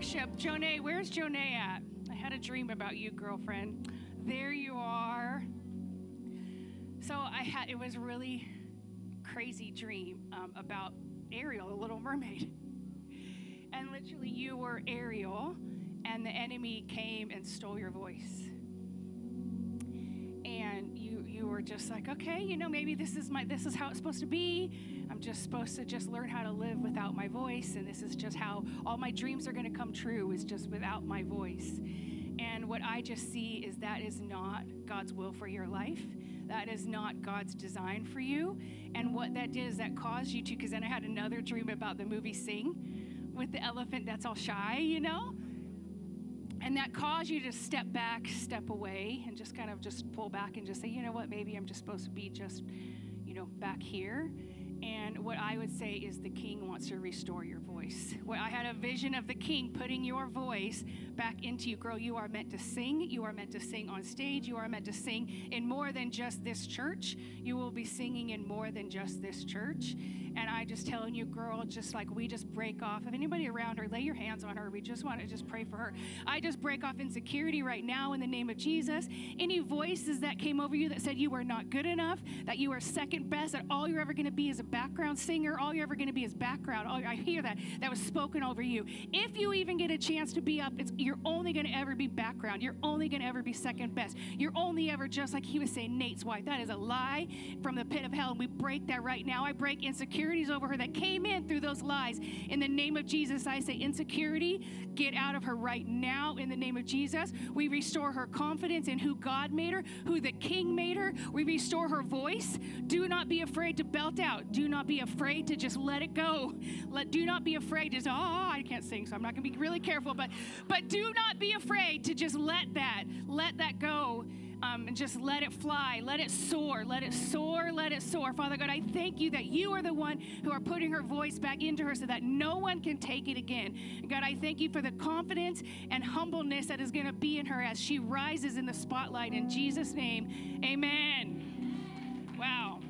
worship, Jonay, where's Jonay at? I had a dream about you, girlfriend. There you are. So I had it was a really crazy dream um, about Ariel, the Little Mermaid, and literally you were Ariel, and the enemy came and stole your voice. And you were just like, okay, you know, maybe this is my this is how it's supposed to be. I'm just supposed to just learn how to live without my voice, and this is just how all my dreams are going to come true is just without my voice. And what I just see is that is not God's will for your life. That is not God's design for you. And what that did is that caused you to, because then I had another dream about the movie Sing with the elephant that's all shy, you know? And that caused you to step back, step away, and just kind of just pull back and just say, you know what, maybe I'm just supposed to be just, you know, back here. And what I would say is the king wants to restore your voice. I had a vision of the king putting your voice back into you. Girl, you are meant to sing. You are meant to sing on stage. You are meant to sing in more than just this church. You will be singing in more than just this church. And I just telling you, girl, just like we just break off. If anybody around her, lay your hands on her. We just want to just pray for her. I just break off insecurity right now in the name of Jesus. Any voices that came over you that said you are not good enough, that you are second best, that all you're ever going to be is a background singer, all you're ever going to be is background. All, I hear that. That was spoken over you. If you even get a chance to be up, it's, you're only going to ever be background. You're only going to ever be second best. You're only ever just like he was saying, Nate's wife. That is a lie from the pit of hell. And we break that right now. I break insecurities over her that came in through those lies. In the name of Jesus, I say, insecurity, get out of her right now in the name of Jesus. We restore her confidence in who God made her, who the King made her. We restore her voice. Do not be afraid to belt out. Do not be afraid to just let it go. Let do not be afraid to oh, I can't sing, so I'm not gonna be really careful, but but do not be afraid to just let that, let that go. Um, and just let it fly, let it soar, let it soar, let it soar. Father God, I thank you that you are the one who are putting her voice back into her so that no one can take it again. God, I thank you for the confidence and humbleness that is going to be in her as she rises in the spotlight. In Jesus' name, amen. Wow.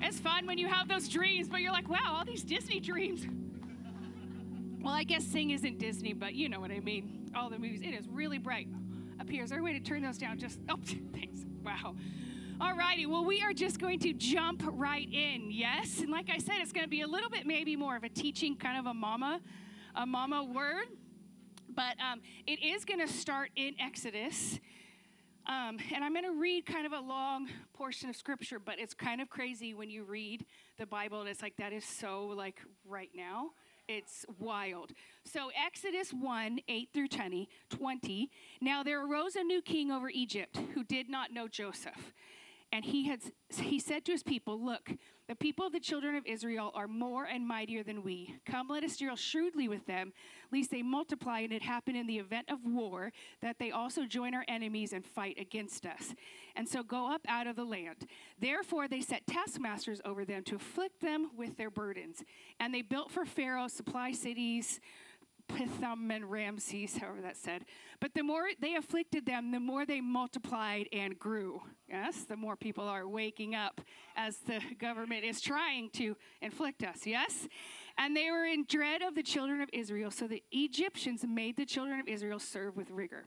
It's fun when you have those dreams, but you're like, wow, all these Disney dreams. Well, I guess Sing isn't Disney, but you know what I mean. All the movies. It is really bright up here. Is there a way to turn those down? Just, oh, thanks. Wow. All righty. Well, we are just going to jump right in. Yes. And like I said, it's going to be a little bit maybe more of a teaching, kind of a mama, a mama word. But um, it is going to start in Exodus. Um, and I'm going to read kind of a long portion of scripture, but it's kind of crazy when you read the Bible and it's like, that is so like right now. It's wild. So, Exodus 1 8 through 20, 20. Now there arose a new king over Egypt who did not know Joseph. And he, had, he said to his people, Look, the people of the children of Israel are more and mightier than we. Come, let us deal shrewdly with them, lest they multiply and it happen in the event of war that they also join our enemies and fight against us. And so go up out of the land. Therefore, they set taskmasters over them to afflict them with their burdens. And they built for Pharaoh supply cities Pithom um, and Ramses, however that's said. But the more they afflicted them, the more they multiplied and grew. Yes, the more people are waking up as the government is trying to inflict us. Yes? And they were in dread of the children of Israel, so the Egyptians made the children of Israel serve with rigor.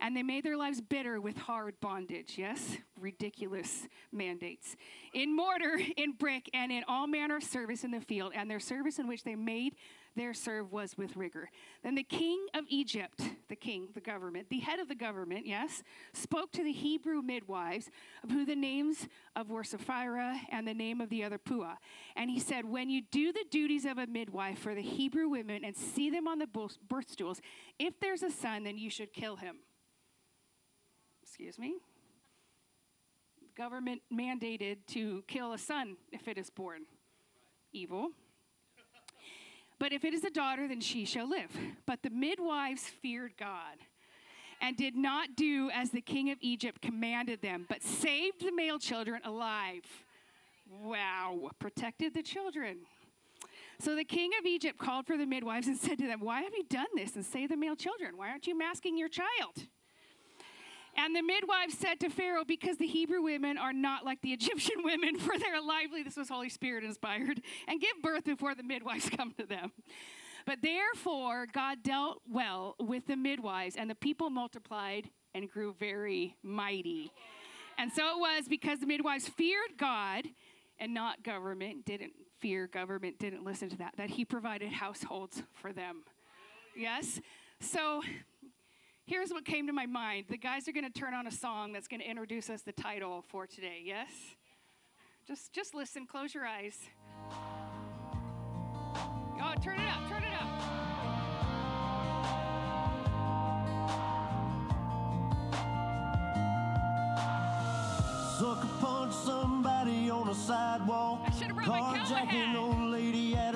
And they made their lives bitter with hard bondage. Yes? Ridiculous mandates. In mortar, in brick, and in all manner of service in the field, and their service in which they made their serve was with rigor. Then the king of Egypt, the king, the government, the head of the government, yes, spoke to the Hebrew midwives, of who the names of were Sapphira and the name of the other Puah. And he said, When you do the duties of a midwife for the Hebrew women and see them on the birth stools, if there's a son, then you should kill him. Excuse me? Government mandated to kill a son if it is born. Evil. But if it is a daughter, then she shall live. But the midwives feared God and did not do as the king of Egypt commanded them, but saved the male children alive. Wow, protected the children. So the king of Egypt called for the midwives and said to them, Why have you done this and saved the male children? Why aren't you masking your child? And the midwives said to Pharaoh, Because the Hebrew women are not like the Egyptian women, for they're lively, this was Holy Spirit inspired, and give birth before the midwives come to them. But therefore, God dealt well with the midwives, and the people multiplied and grew very mighty. And so it was because the midwives feared God and not government, didn't fear government, didn't listen to that, that He provided households for them. Yes? So here's what came to my mind. The guys are going to turn on a song that's going to introduce us the title for today. Yes? Just just listen, close your eyes. Oh, turn it up, turn it up. Sucker punch somebody on a sidewalk. I should've brought my cowboy Carjack hat. old lady at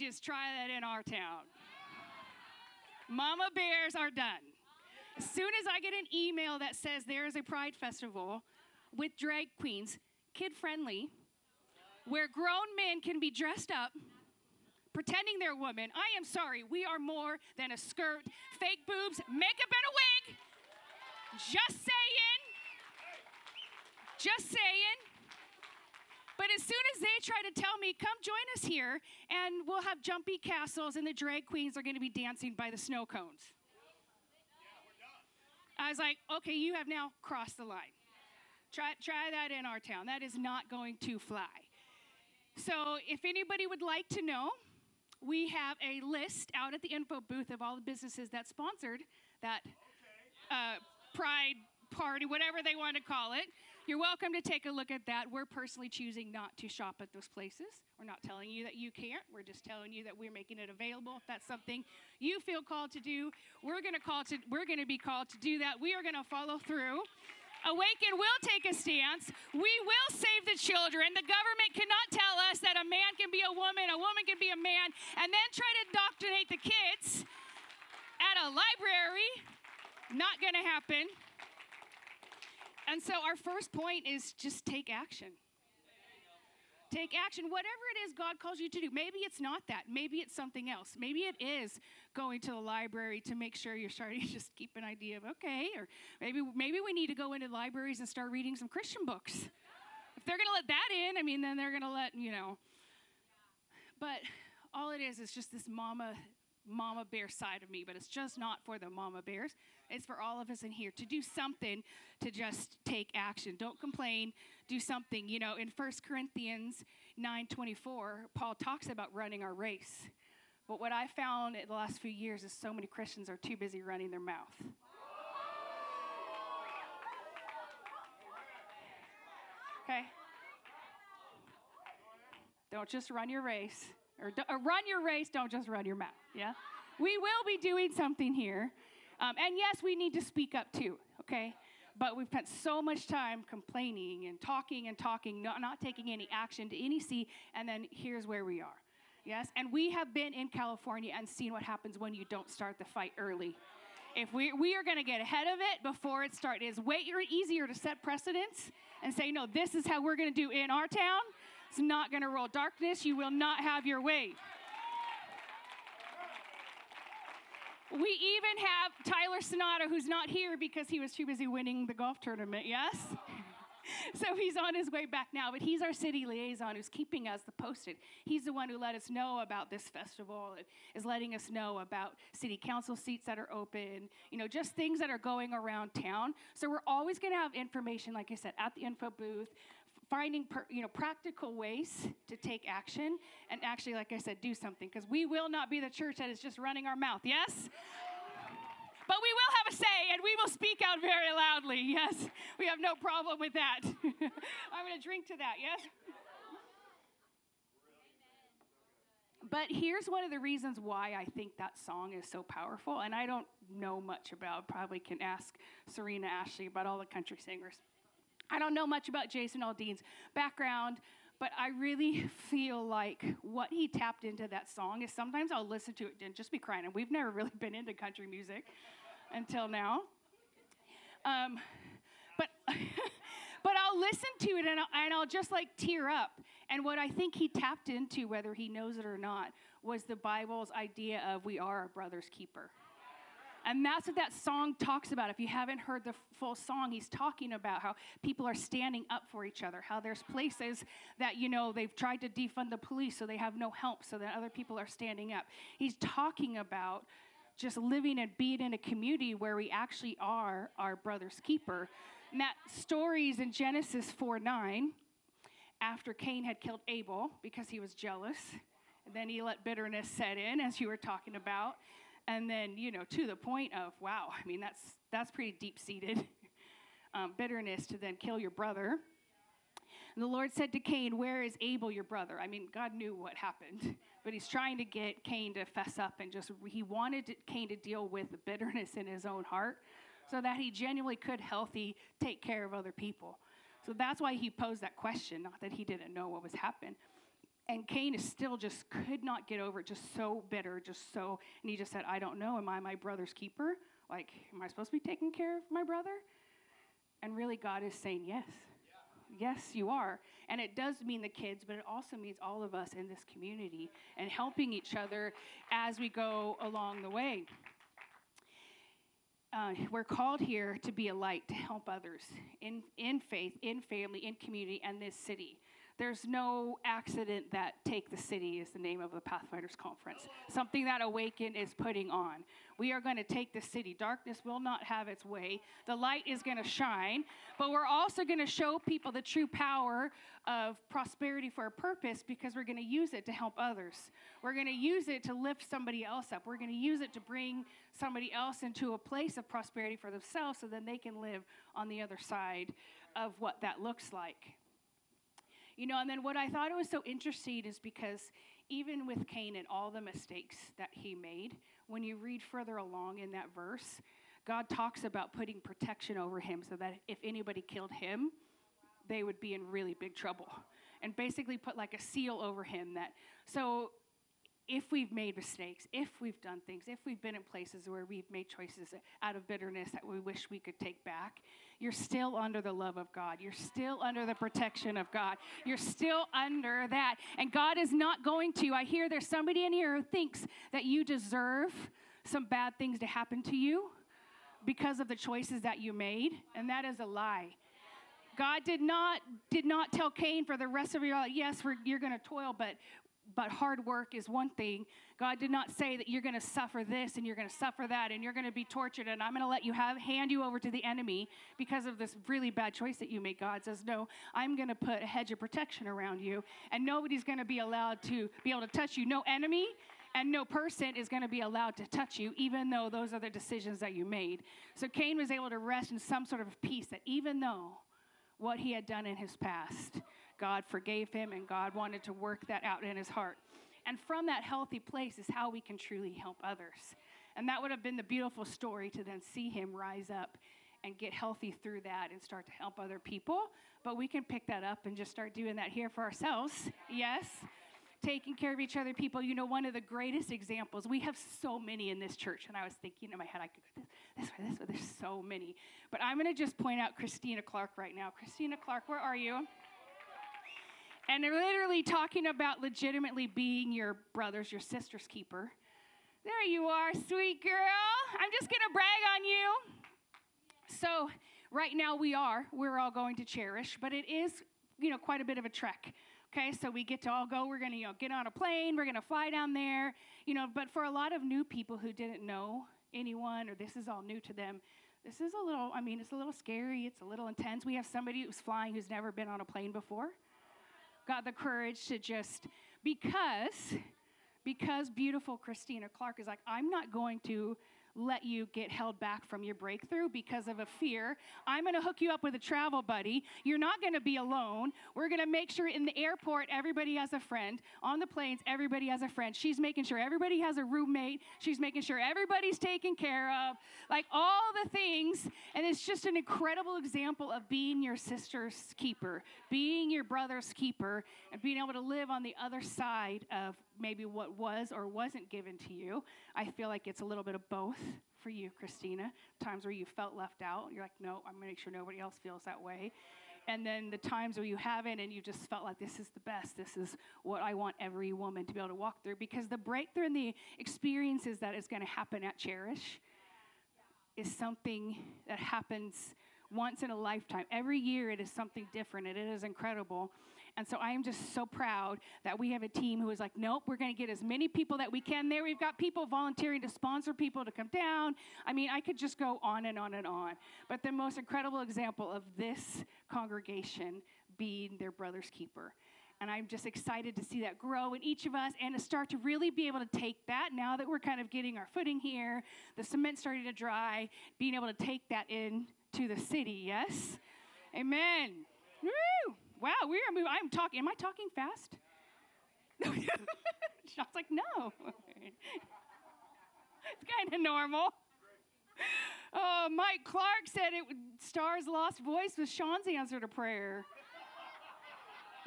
our Try That in Our Town. Mama Bears are done. As soon as I get an email that says there is a pride festival with drag queens, kid friendly, where grown men can be dressed up, pretending they're women, I am sorry, we are more than a skirt, fake boobs, makeup, and a wig. Just saying. Just saying. But as soon as they try to tell me, come join us here, and we'll have jumpy castles, and the drag queens are going to be dancing by the snow cones. I was like, okay, you have now crossed the line. Try, try that in our town. That is not going to fly. So, if anybody would like to know, we have a list out at the info booth of all the businesses that sponsored that uh, pride party, whatever they want to call it. You're welcome to take a look at that. We're personally choosing not to shop at those places. We're not telling you that you can't. We're just telling you that we're making it available. If that's something you feel called to do, we're going to call to we're going to be called to do that. We are going to follow through. Awaken will take a stance. We will save the children. The government cannot tell us that a man can be a woman, a woman can be a man, and then try to indoctrinate the kids at a library. Not going to happen. And so our first point is just take action. Take action, whatever it is God calls you to do. Maybe it's not that. Maybe it's something else. Maybe it is going to the library to make sure you're starting to just keep an idea of okay, or maybe maybe we need to go into libraries and start reading some Christian books. If they're to let that in, I mean, then they're to let you know. But all it is is just this mama mama bear side of me, but it's just not for the mama bears. It's for all of us in here to do something to just take action. Don't complain, do something. You know, in 1 Corinthians 9:24, Paul talks about running our race. But what I found in the last few years is so many Christians are too busy running their mouth. Okay? Don't just run your race. Or, or run your race, don't just run your mouth. Yeah? We will be doing something here. Um, and yes, we need to speak up too, okay? But we've spent so much time complaining and talking and talking, not, not taking any action to any see, and then here's where we are. Yes? And we have been in California and seen what happens when you don't start the fight early. If we, we are going to get ahead of it before it starts, it's way easier to set precedents and say, no, this is how we're going to do in our town. It's not going to roll darkness. You will not have your way. We even have Tyler Sonata, who's not here because he was too busy winning the golf tournament, yes? so he's on his way back now, but he's our city liaison who's keeping us the posted. He's the one who let us know about this festival, and is letting us know about city council seats that are open, you know, just things that are going around town. So we're always going to have information, like I said, at the info booth, finding per, you know practical ways to take action and actually like i said do something because we will not be the church that is just running our mouth yes but we will have a say and we will speak out very loudly yes we have no problem with that i'm going to drink to that yes but here's one of the reasons why I think that song is so powerful. And I don't know much about, probably can ask Serena Ashley about all the country singers. I don't know much about Jason Aldean's background, but I really feel like what he tapped into that song is sometimes I'll listen to it and just be crying. And we've never really been into country music until now. Um, but but I'll listen to it and I'll, and I'll just like tear up. And what I think he tapped into, whether he knows it or not, was the Bible's idea of we are our brother's keeper. And that's what that song talks about. If you haven't heard the full song, he's talking about how people are standing up for each other, how there's places that, you know, they've tried to defund the police so they have no help, so that other people are standing up. He's talking about just living and being in a community where we actually are our brother's keeper. And that stories in Genesis 4 9, after Cain had killed Abel because he was jealous, and then he let bitterness set in, as you were talking about and then you know to the point of wow i mean that's that's pretty deep seated um, bitterness to then kill your brother. And the lord said to cain where is abel your brother? I mean god knew what happened but he's trying to get cain to fess up and just he wanted cain to deal with the bitterness in his own heart so that he genuinely could healthy take care of other people. So that's why he posed that question not that he didn't know what was happening and Cain is still just could not get over it, just so bitter, just so. And he just said, I don't know. Am I my brother's keeper? Like, am I supposed to be taking care of my brother? And really, God is saying, yes. Yes, you are. And it does mean the kids, but it also means all of us in this community and helping each other as we go along the way. Uh, we're called here to be a light, to help others in, in faith, in family, in community, and this city. There's no accident that Take the City is the name of the Pathfinders Conference, something that Awaken is putting on. We are going to take the city. Darkness will not have its way. The light is going to shine, but we're also going to show people the true power of prosperity for a purpose because we're going to use it to help others. We're going to use it to lift somebody else up. We're going to use it to bring somebody else into a place of prosperity for themselves so then they can live on the other side of what that looks like. You know, and then what I thought it was so interesting is because even with Cain and all the mistakes that he made, when you read further along in that verse, God talks about putting protection over him so that if anybody killed him, they would be in really big trouble. And basically put like a seal over him that so if we've made mistakes, if we've done things, if we've been in places where we've made choices out of bitterness that we wish we could take back, you're still under the love of God. You're still under the protection of God. You're still under that. And God is not going to, I hear there's somebody in here who thinks that you deserve some bad things to happen to you because of the choices that you made, and that is a lie. God did not did not tell Cain for the rest of your life, yes, you're going to toil, but but hard work is one thing. God did not say that you're going to suffer this and you're going to suffer that and you're going to be tortured and I'm going to let you have hand you over to the enemy because of this really bad choice that you make. God says, "No, I'm going to put a hedge of protection around you and nobody's going to be allowed to be able to touch you. No enemy and no person is going to be allowed to touch you, even though those are the decisions that you made. So Cain was able to rest in some sort of peace that even though what he had done in his past, God forgave him, and God wanted to work that out in his heart. And from that healthy place is how we can truly help others. And that would have been the beautiful story to then see him rise up and get healthy through that and start to help other people. But we can pick that up and just start doing that here for ourselves. Yes? Taking care of each other, people. You know, one of the greatest examples, we have so many in this church. And I was thinking in my head, I could go this, this way, this way. There's so many. But I'm going to just point out Christina Clark right now. Christina Clark, where are you? And they're literally talking about legitimately being your brother's, your sister's keeper. There you are, sweet girl. I'm just going to brag on you. So, right now we are. We're all going to Cherish, but it is, you know, quite a bit of a trek. Okay, so we get to all go. We're going to you know, get on a plane. We're going to fly down there. You know, but for a lot of new people who didn't know anyone or this is all new to them, this is a little, I mean, it's a little scary. It's a little intense. We have somebody who's flying who's never been on a plane before. Got the courage to just, because, because beautiful Christina Clark is like, I'm not going to let you get held back from your breakthrough because of a fear. I'm going to hook you up with a travel buddy. You're not going to be alone. We're going to make sure in the airport everybody has a friend. On the planes everybody has a friend. She's making sure everybody has a roommate. She's making sure everybody's taken care of. Like all the things and it's just an incredible example of being your sister's keeper, being your brother's keeper and being able to live on the other side of maybe what was or wasn't given to you. I feel like it's a little bit of both for you, Christina. Times where you felt left out, you're like, no, I'm gonna make sure nobody else feels that way. And then the times where you haven't and you just felt like this is the best, this is what I want every woman to be able to walk through. Because the breakthrough and the experiences that is gonna happen at Cherish is something that happens once in a lifetime. Every year it is something different and it is incredible. And so I am just so proud that we have a team who is like, nope, we're going to get as many people that we can there. We've got people volunteering to sponsor people to come down. I mean, I could just go on and on and on. But the most incredible example of this congregation being their brother's keeper. And I'm just excited to see that grow in each of us and to start to really be able to take that now that we're kind of getting our footing here, the cement starting to dry, being able to take that in to the city. Yes? Amen. Woo! Wow, we are moving. I'm talking. Am I talking fast? Sean's like, no. it's kind of normal. Oh, Mike Clark said it Star's lost voice was Sean's answer to prayer.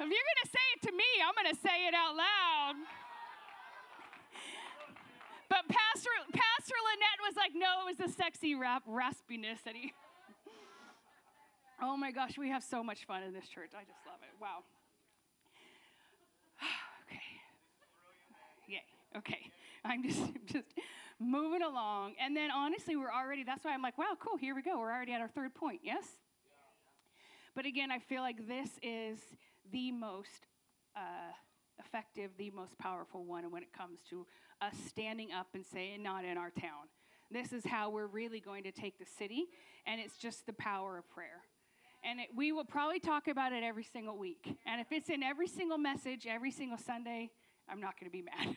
If you're going to say it to me, I'm going to say it out loud. But Pastor, Pastor Lynette was like, no, it was the sexy rap, raspiness that he. Oh my gosh, we have so much fun in this church. I just love it. Wow. okay. Yay. Okay. I'm just just moving along. And then honestly, we're already that's why I'm like, wow, cool, here we go. We're already at our third point. Yes? But again, I feel like this is the most uh, effective, the most powerful one when it comes to us standing up and saying, not in our town. This is how we're really going to take the city, and it's just the power of prayer and it, we will probably talk about it every single week. And if it's in every single message, every single Sunday, I'm not going to be mad.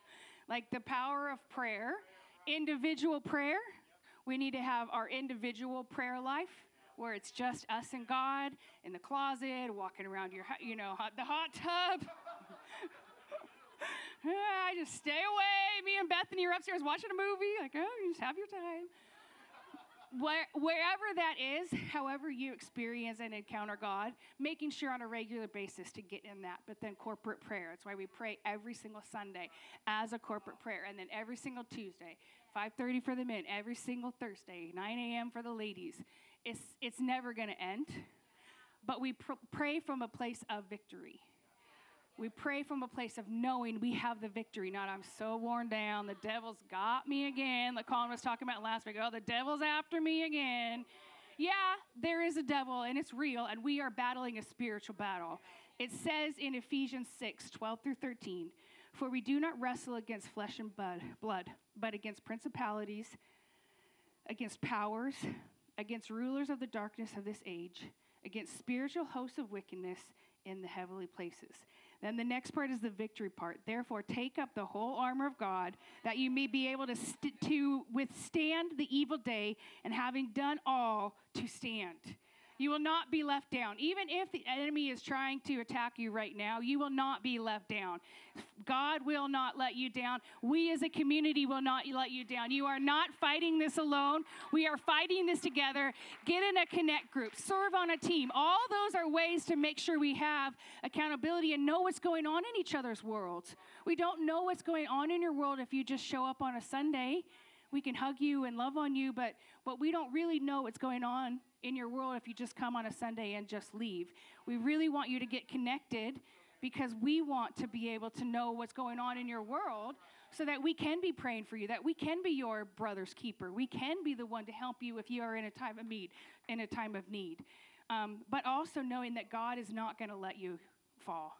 like the power of prayer, individual prayer, we need to have our individual prayer life where it's just us and God in the closet, walking around your, you know, hot, the hot tub. I just stay away. Me and Bethany are upstairs watching a movie. Like, oh, you just have your time where, wherever that is, however you experience and encounter God, making sure on a regular basis to get in that. But then corporate prayer. That's why we pray every single Sunday as a corporate prayer, and then every single Tuesday, 5:30 for the men, every single Thursday, 9 a.m. for the ladies. It's it's never going to end, but we pr- pray from a place of victory. We pray from a place of knowing we have the victory, not I'm so worn down, the devil's got me again, like Colin was talking about last week. Oh, the devil's after me again. Yeah, there is a devil and it's real, and we are battling a spiritual battle. It says in Ephesians 6 12 through 13, For we do not wrestle against flesh and blood, but against principalities, against powers, against rulers of the darkness of this age, against spiritual hosts of wickedness in the heavenly places. Then the next part is the victory part. Therefore, take up the whole armor of God that you may be able to, st- to withstand the evil day and having done all to stand. You will not be left down. Even if the enemy is trying to attack you right now, you will not be left down. God will not let you down. We as a community will not let you down. You are not fighting this alone. We are fighting this together. Get in a connect group, serve on a team. All those are ways to make sure we have accountability and know what's going on in each other's worlds. We don't know what's going on in your world if you just show up on a Sunday. We can hug you and love on you, but, but we don't really know what's going on in your world if you just come on a Sunday and just leave. We really want you to get connected because we want to be able to know what's going on in your world so that we can be praying for you, that we can be your brother's keeper. We can be the one to help you if you are in a time of need, in a time of need. Um, but also knowing that God is not going to let you fall.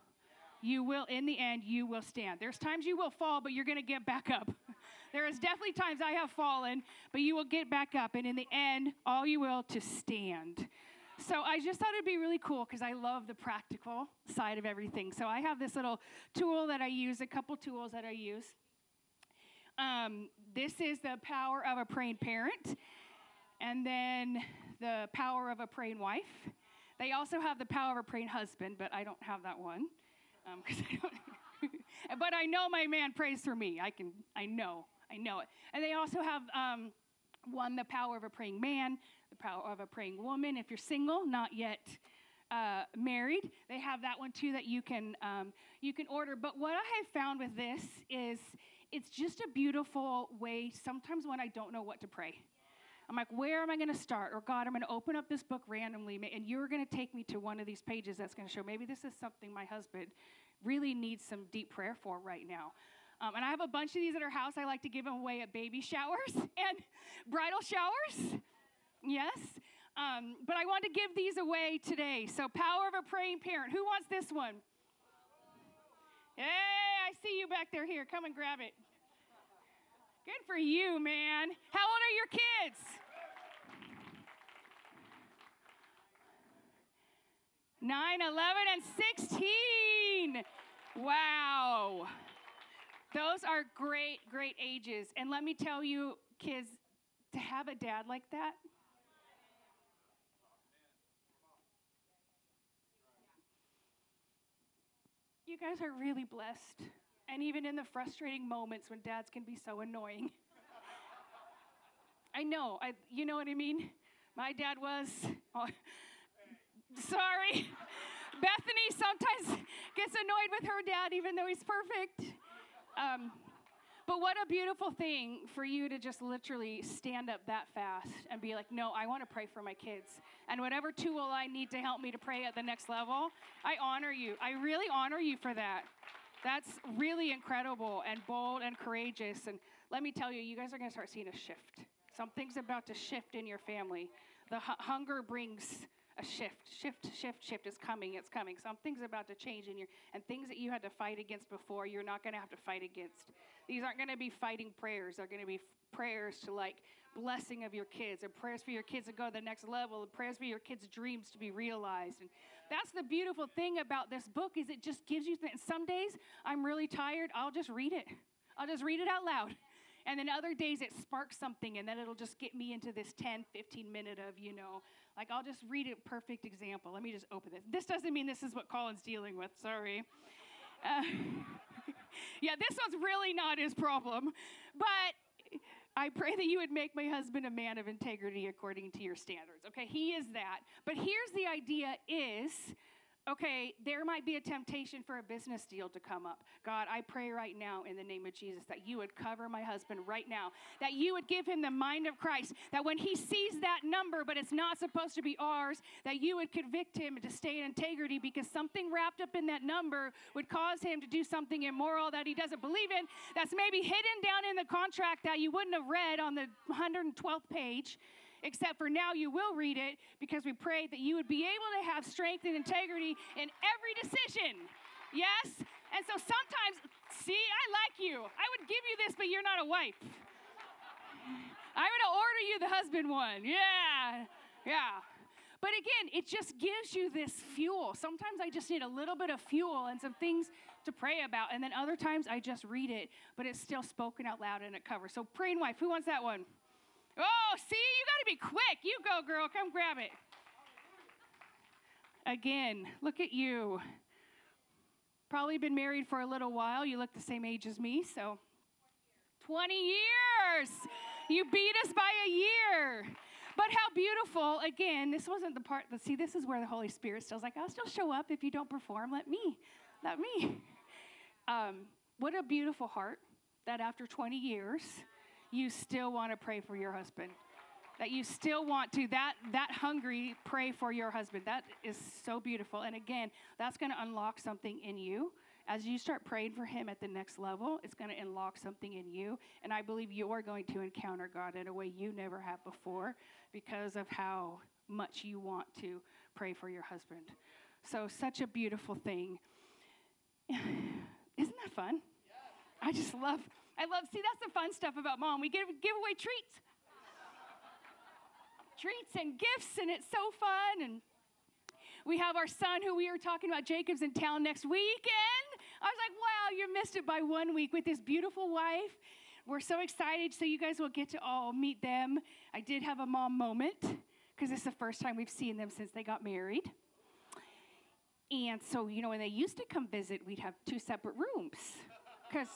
You will, in the end, you will stand. There's times you will fall, but you're going to get back up. there is definitely times I have fallen, but you will get back up. And in the end, all you will to stand. So I just thought it'd be really cool because I love the practical side of everything. So I have this little tool that I use, a couple tools that I use. Um, this is the power of a praying parent, and then the power of a praying wife. They also have the power of a praying husband, but I don't have that one. Um, I don't but I know my man prays for me. I can, I know, I know it. And they also have um, one, the power of a praying man, the power of a praying woman. If you're single, not yet uh, married, they have that one too that you can um, you can order. But what I have found with this is it's just a beautiful way. Sometimes when I don't know what to pray. I'm like, where am I going to start? Or God, I'm going to open up this book randomly, and you're going to take me to one of these pages that's going to show maybe this is something my husband really needs some deep prayer for right now. Um, and I have a bunch of these at our house. I like to give them away at baby showers and bridal showers. Yes. Um, but I want to give these away today. So, Power of a Praying Parent. Who wants this one? Hey, I see you back there. Here, come and grab it. Good for you, man. How old are your kids? Nine, 11, and 16. Wow. Those are great, great ages. And let me tell you, kids, to have a dad like that, you guys are really blessed. And even in the frustrating moments when dads can be so annoying. I know, I, you know what I mean? My dad was, oh, sorry. Bethany sometimes gets annoyed with her dad, even though he's perfect. Um, but what a beautiful thing for you to just literally stand up that fast and be like, no, I want to pray for my kids. And whatever tool I need to help me to pray at the next level, I honor you. I really honor you for that. That's really incredible and bold and courageous. And let me tell you, you guys are going to start seeing a shift. Something's about to shift in your family. The hu- hunger brings a shift. Shift, shift, shift is coming. It's coming. Something's about to change in your and things that you had to fight against before, you're not going to have to fight against. These aren't going to be fighting prayers. They're going to be f- prayers to like blessing of your kids and prayers for your kids to go to the next level and prayers for your kids' dreams to be realized. And that's the beautiful thing about this book is it just gives you things. Some days I'm really tired. I'll just read it. I'll just read it out loud. And then other days it sparks something, and then it'll just get me into this 10, 15 minute of, you know, like I'll just read a perfect example. Let me just open this. This doesn't mean this is what Colin's dealing with, sorry. Uh, yeah, this one's really not his problem. But I pray that you would make my husband a man of integrity according to your standards. Okay, he is that. But here's the idea is okay, there might be a temptation for a business deal to come up. God, I pray right now in the name of Jesus that you would cover my husband right now, that you would give him the mind of Christ, that when he sees that number, but it's not supposed to be ours, that you would convict him to stay in integrity because something wrapped up in that number would cause him to do something immoral that he doesn't believe in, that's maybe hidden down in the contract that you wouldn't have read on the 112th page except for now you will read it because we prayed that you would be able to have strength and integrity in every decision. Yes? And so sometimes, see, I like you. I would give you this, but you're not a wife. I'm going to order you the husband one. Yeah. Yeah. But again, it just gives you this fuel. Sometimes I just need a little bit of fuel and some things to pray about. And then other times I just read it, but it's still spoken out loud and it covers. So, praying wife, who wants that one? Oh, see, you got to be quick. You go, girl. Come grab it. Again, look at you. Probably been married for a little while. You look the same age as me, so 20 years. You beat us by a year. But how beautiful, again, this wasn't the part see, this is where the Holy Spirit still's like, I'll still show up if you don't perform. Let me, let me. Um, what a beautiful heart that after 20 years, you still want to pray for your husband that you still want to that that hungry pray for your husband that is so beautiful and again that's going to unlock something in you as you start praying for him at the next level, it's going to unlock something in you. And I believe you are going to encounter God in a way you never have before because of how much you want to pray for your husband. So, such a beautiful thing. Isn't that fun? I just love, I love, see, that's the fun stuff about mom. We give, give away treats. treats and gifts, and it's so fun. And we have our son who we were talking about, Jacob's in town next weekend. I was like, wow, you missed it by one week with this beautiful wife. We're so excited, so you guys will get to all meet them. I did have a mom moment because it's the first time we've seen them since they got married. And so, you know, when they used to come visit, we'd have two separate rooms because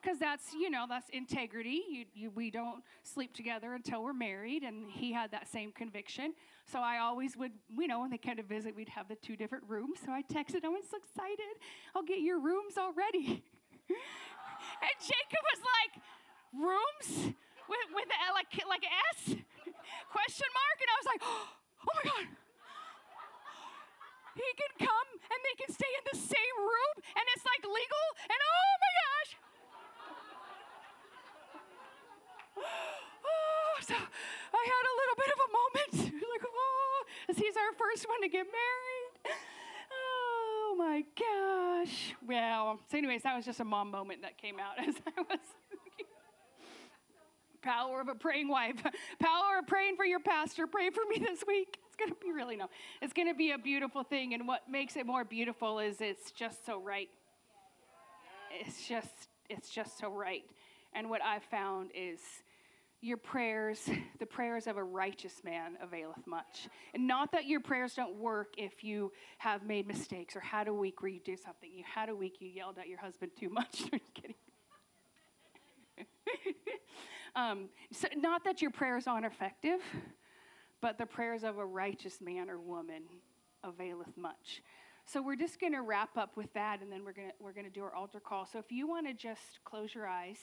because that's you know that's integrity. You, you, we don't sleep together until we're married and he had that same conviction. So i always would you know when they came to visit we'd have the two different rooms. So i texted i'm so excited. I'll get your rooms already. And jacob was like rooms? With, with a, like, like s? Question mark? And i was like oh my god. He can come and they can stay in the same room and it's like legal? And oh my gosh oh so i had a little bit of a moment. Like oh as he's our first one to get married? Oh my gosh. Well so anyways that was just a mom moment that came out as i was power of a praying wife. Power of praying for your pastor. Pray for me this week. It's going to be really no. It's going to be a beautiful thing, and what makes it more beautiful is it's just so right. It's just it's just so right. And what I've found is your prayers, the prayers of a righteous man availeth much. And not that your prayers don't work if you have made mistakes or had a week where you do something. You had a week you yelled at your husband too much. Kidding. um, so not that your prayers aren't effective, but the prayers of a righteous man or woman availeth much. So we're just going to wrap up with that, and then we're going we're going to do our altar call. So if you want to just close your eyes,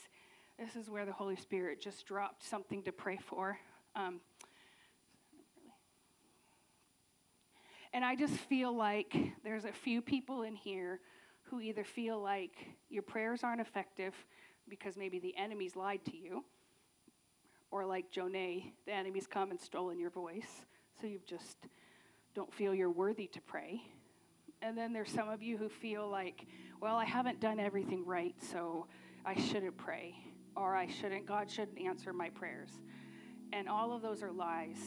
this is where the Holy Spirit just dropped something to pray for. Um, and I just feel like there's a few people in here who either feel like your prayers aren't effective because maybe the enemy's lied to you or like Jonah, the enemy's come and stolen your voice, so you just don't feel you're worthy to pray. And then there's some of you who feel like, well, I haven't done everything right, so I shouldn't pray, or I shouldn't, God shouldn't answer my prayers. And all of those are lies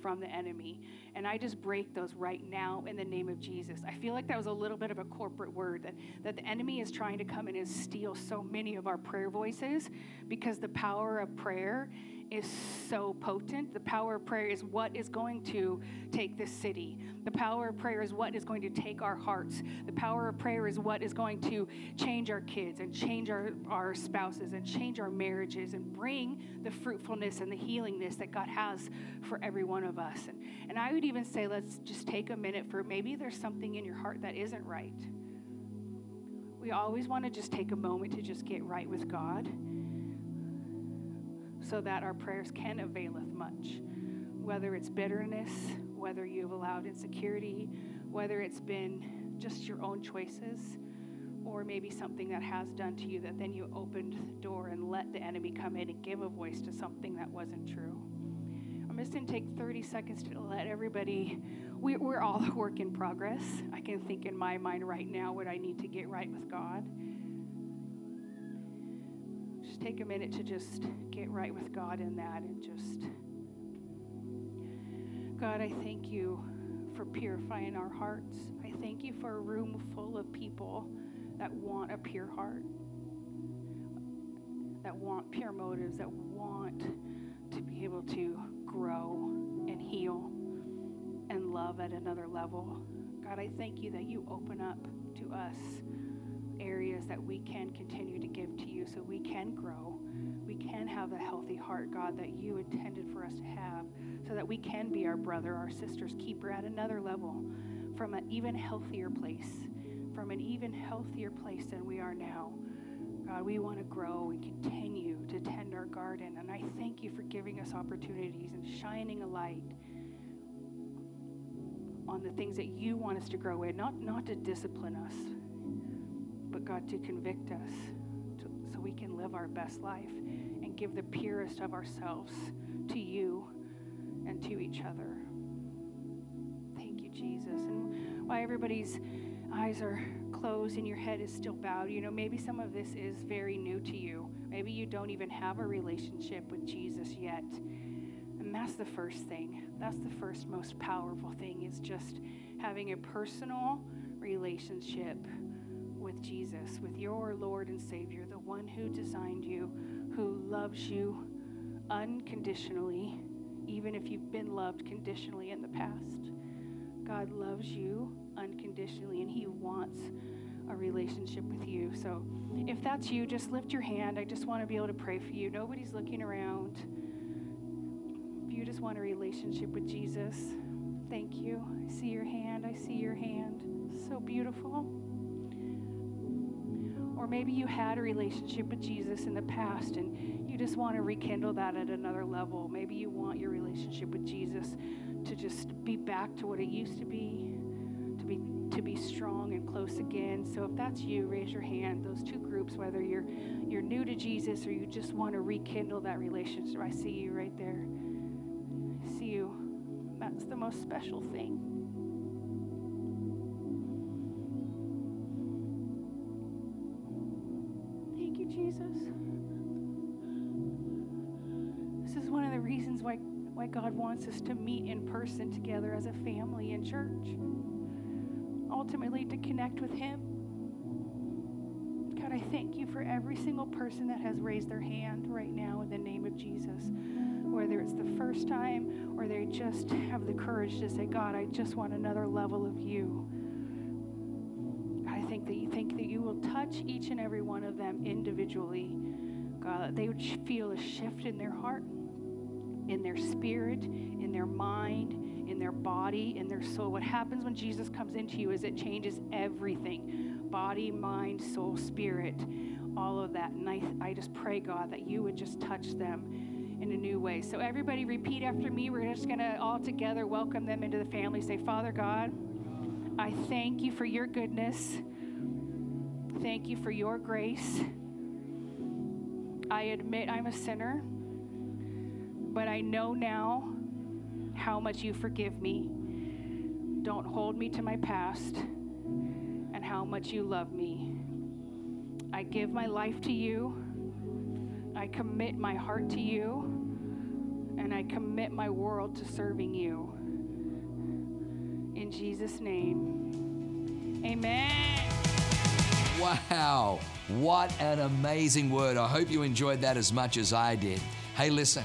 from the enemy. And I just break those right now in the name of Jesus. I feel like that was a little bit of a corporate word that, that the enemy is trying to come in and steal so many of our prayer voices because the power of prayer is so potent. The power of prayer is what is going to take this city. The power of prayer is what is going to take our hearts. The power of prayer is what is going to change our kids and change our, our spouses and change our marriages and bring the fruitfulness and the healingness that God has for every one of us. And, and I would even say, let's just take a minute for maybe there's something in your heart that isn't right. We always want to just take a moment to just get right with God so that our prayers can availeth much. Whether it's bitterness, whether you've allowed insecurity, whether it's been just your own choices, or maybe something that has done to you that then you opened the door and let the enemy come in and give a voice to something that wasn't true. I'm just going to take 30 seconds to let everybody, we, we're all a work in progress. I can think in my mind right now what I need to get right with God take a minute to just get right with God in that and just, God, I thank you for purifying our hearts. I thank you for a room full of people that want a pure heart, that want pure motives, that want to be able to grow and heal and love at another level. God, I thank you that you open up to us areas that we can continue to give to you so we can grow. We can have the healthy heart, God, that you intended for us to have, so that we can be our brother, our sister's keeper at another level from an even healthier place, from an even healthier place than we are now. God, we want to grow and continue to tend our garden. And I thank you for giving us opportunities and shining a light on the things that you want us to grow in, not, not to discipline us, but God, to convict us to, so we can live our best life and give the purest of ourselves to you and to each other. Thank you, Jesus. And while everybody's eyes are closed and your head is still bowed, you know, maybe some of this is very new to you. Maybe you don't even have a relationship with Jesus yet. And that's the first thing. That's the first most powerful thing is just having a personal relationship Jesus, with your Lord and Savior, the one who designed you, who loves you unconditionally, even if you've been loved conditionally in the past. God loves you unconditionally, and He wants a relationship with you. So if that's you, just lift your hand. I just want to be able to pray for you. Nobody's looking around. If you just want a relationship with Jesus, thank you. I see your hand. I see your hand. So beautiful. Maybe you had a relationship with Jesus in the past and you just want to rekindle that at another level. Maybe you want your relationship with Jesus to just be back to what it used to be, to be to be strong and close again. So if that's you, raise your hand. Those two groups, whether you're you're new to Jesus or you just want to rekindle that relationship. I see you right there. I see you. That's the most special thing. God wants us to meet in person together as a family in church ultimately to connect with Him. God, I thank you for every single person that has raised their hand right now in the name of Jesus. Whether it's the first time or they just have the courage to say, God, I just want another level of you. I think that you think that you will touch each and every one of them individually. God, that they would feel a shift in their heart, in their spirit, in their mind, in their body, in their soul. What happens when Jesus comes into you is it changes everything body, mind, soul, spirit, all of that. And I, I just pray, God, that you would just touch them in a new way. So, everybody, repeat after me. We're just going to all together welcome them into the family. Say, Father God, I thank you for your goodness. Thank you for your grace. I admit I'm a sinner, but I know now how much you forgive me. Don't hold me to my past and how much you love me. I give my life to you. I commit my heart to you. And I commit my world to serving you. In Jesus' name, amen. Wow, what an amazing word. I hope you enjoyed that as much as I did. Hey, listen.